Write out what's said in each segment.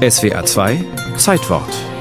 SWA 2 Zeitwort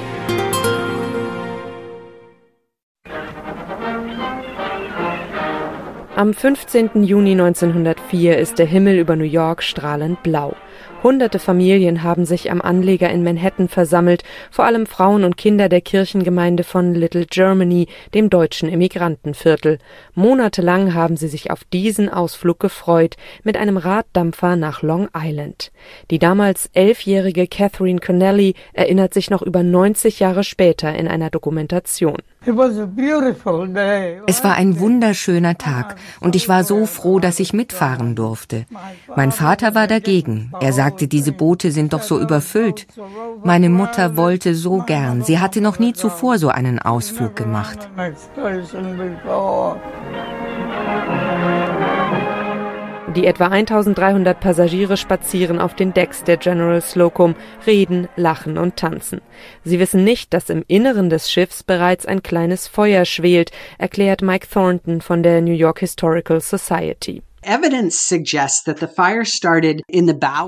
Am 15. Juni 1904 ist der Himmel über New York strahlend blau. Hunderte Familien haben sich am Anleger in Manhattan versammelt, vor allem Frauen und Kinder der Kirchengemeinde von Little Germany, dem deutschen Immigrantenviertel. Monatelang haben sie sich auf diesen Ausflug gefreut, mit einem Raddampfer nach Long Island. Die damals elfjährige Catherine Connelly erinnert sich noch über 90 Jahre später in einer Dokumentation. Es war ein wunderschöner Tag und ich war so froh, dass ich mitfahren durfte. Mein Vater war dagegen. Er sagte, diese Boote sind doch so überfüllt. Meine Mutter wollte so gern. Sie hatte noch nie zuvor so einen Ausflug gemacht. Die etwa 1300 Passagiere spazieren auf den Decks der General Slocum, reden, lachen und tanzen. Sie wissen nicht, dass im Inneren des Schiffs bereits ein kleines Feuer schwelt, erklärt Mike Thornton von der New York Historical Society.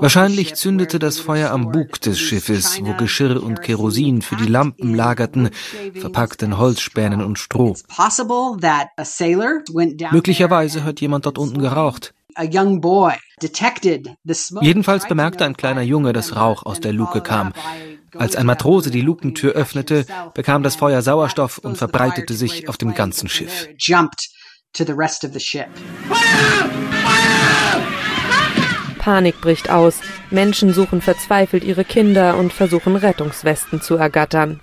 Wahrscheinlich zündete das Feuer am Bug des Schiffes, wo Geschirr und Kerosin für die Lampen lagerten, verpackt in Holzspänen und Stroh. Möglicherweise hat jemand dort unten geraucht. Jedenfalls bemerkte ein kleiner Junge, dass Rauch aus der Luke kam. Als ein Matrose die Lukentür öffnete, bekam das Feuer Sauerstoff und verbreitete sich auf dem ganzen Schiff. Panik bricht aus. Menschen suchen verzweifelt ihre Kinder und versuchen Rettungswesten zu ergattern.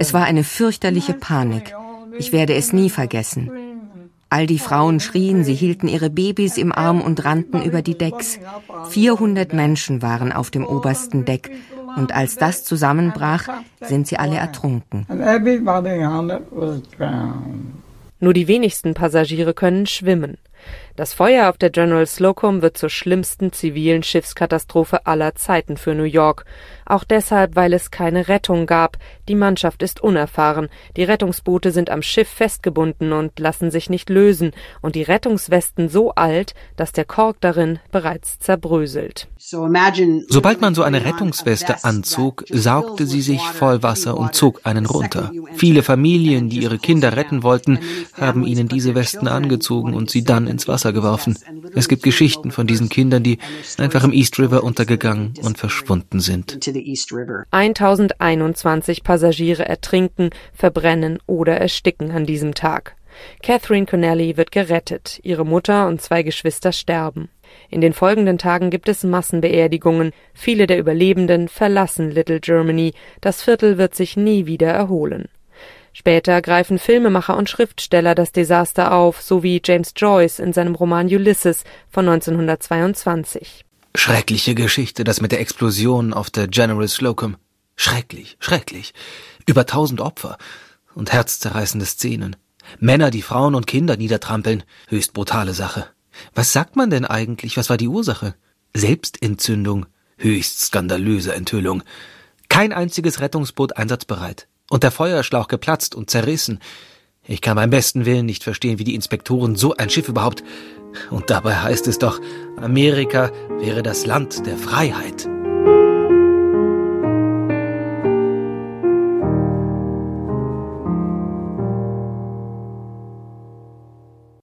Es war eine fürchterliche Panik. Ich werde es nie vergessen. All die Frauen schrien, sie hielten ihre Babys im Arm und rannten über die Decks. 400 Menschen waren auf dem obersten Deck. Und als das zusammenbrach, sind sie alle ertrunken. Nur die wenigsten Passagiere können schwimmen. Das Feuer auf der General Slocum wird zur schlimmsten zivilen Schiffskatastrophe aller Zeiten für New York. Auch deshalb, weil es keine Rettung gab. Die Mannschaft ist unerfahren. Die Rettungsboote sind am Schiff festgebunden und lassen sich nicht lösen. Und die Rettungswesten so alt, dass der Kork darin bereits zerbröselt. Sobald man so eine Rettungsweste anzog, saugte sie sich voll Wasser und zog einen runter. Viele Familien, die ihre Kinder retten wollten, haben ihnen diese Westen angezogen und sie dann ins Wasser geworfen. Es gibt Geschichten von diesen Kindern, die einfach im East River untergegangen und verschwunden sind. 1021 Passagiere ertrinken, verbrennen oder ersticken an diesem Tag. Catherine Connelly wird gerettet, ihre Mutter und zwei Geschwister sterben. In den folgenden Tagen gibt es Massenbeerdigungen, viele der Überlebenden verlassen Little Germany, das Viertel wird sich nie wieder erholen. Später greifen Filmemacher und Schriftsteller das Desaster auf, so wie James Joyce in seinem Roman Ulysses von 1922. Schreckliche Geschichte, das mit der Explosion auf der General Slocum. Schrecklich, schrecklich. Über tausend Opfer und herzzerreißende Szenen. Männer, die Frauen und Kinder niedertrampeln. Höchst brutale Sache. Was sagt man denn eigentlich? Was war die Ursache? Selbstentzündung. Höchst skandalöse Enthüllung. Kein einziges Rettungsboot einsatzbereit und der Feuerschlauch geplatzt und zerrissen. Ich kann beim besten Willen nicht verstehen, wie die Inspektoren so ein Schiff überhaupt. Und dabei heißt es doch, Amerika wäre das Land der Freiheit.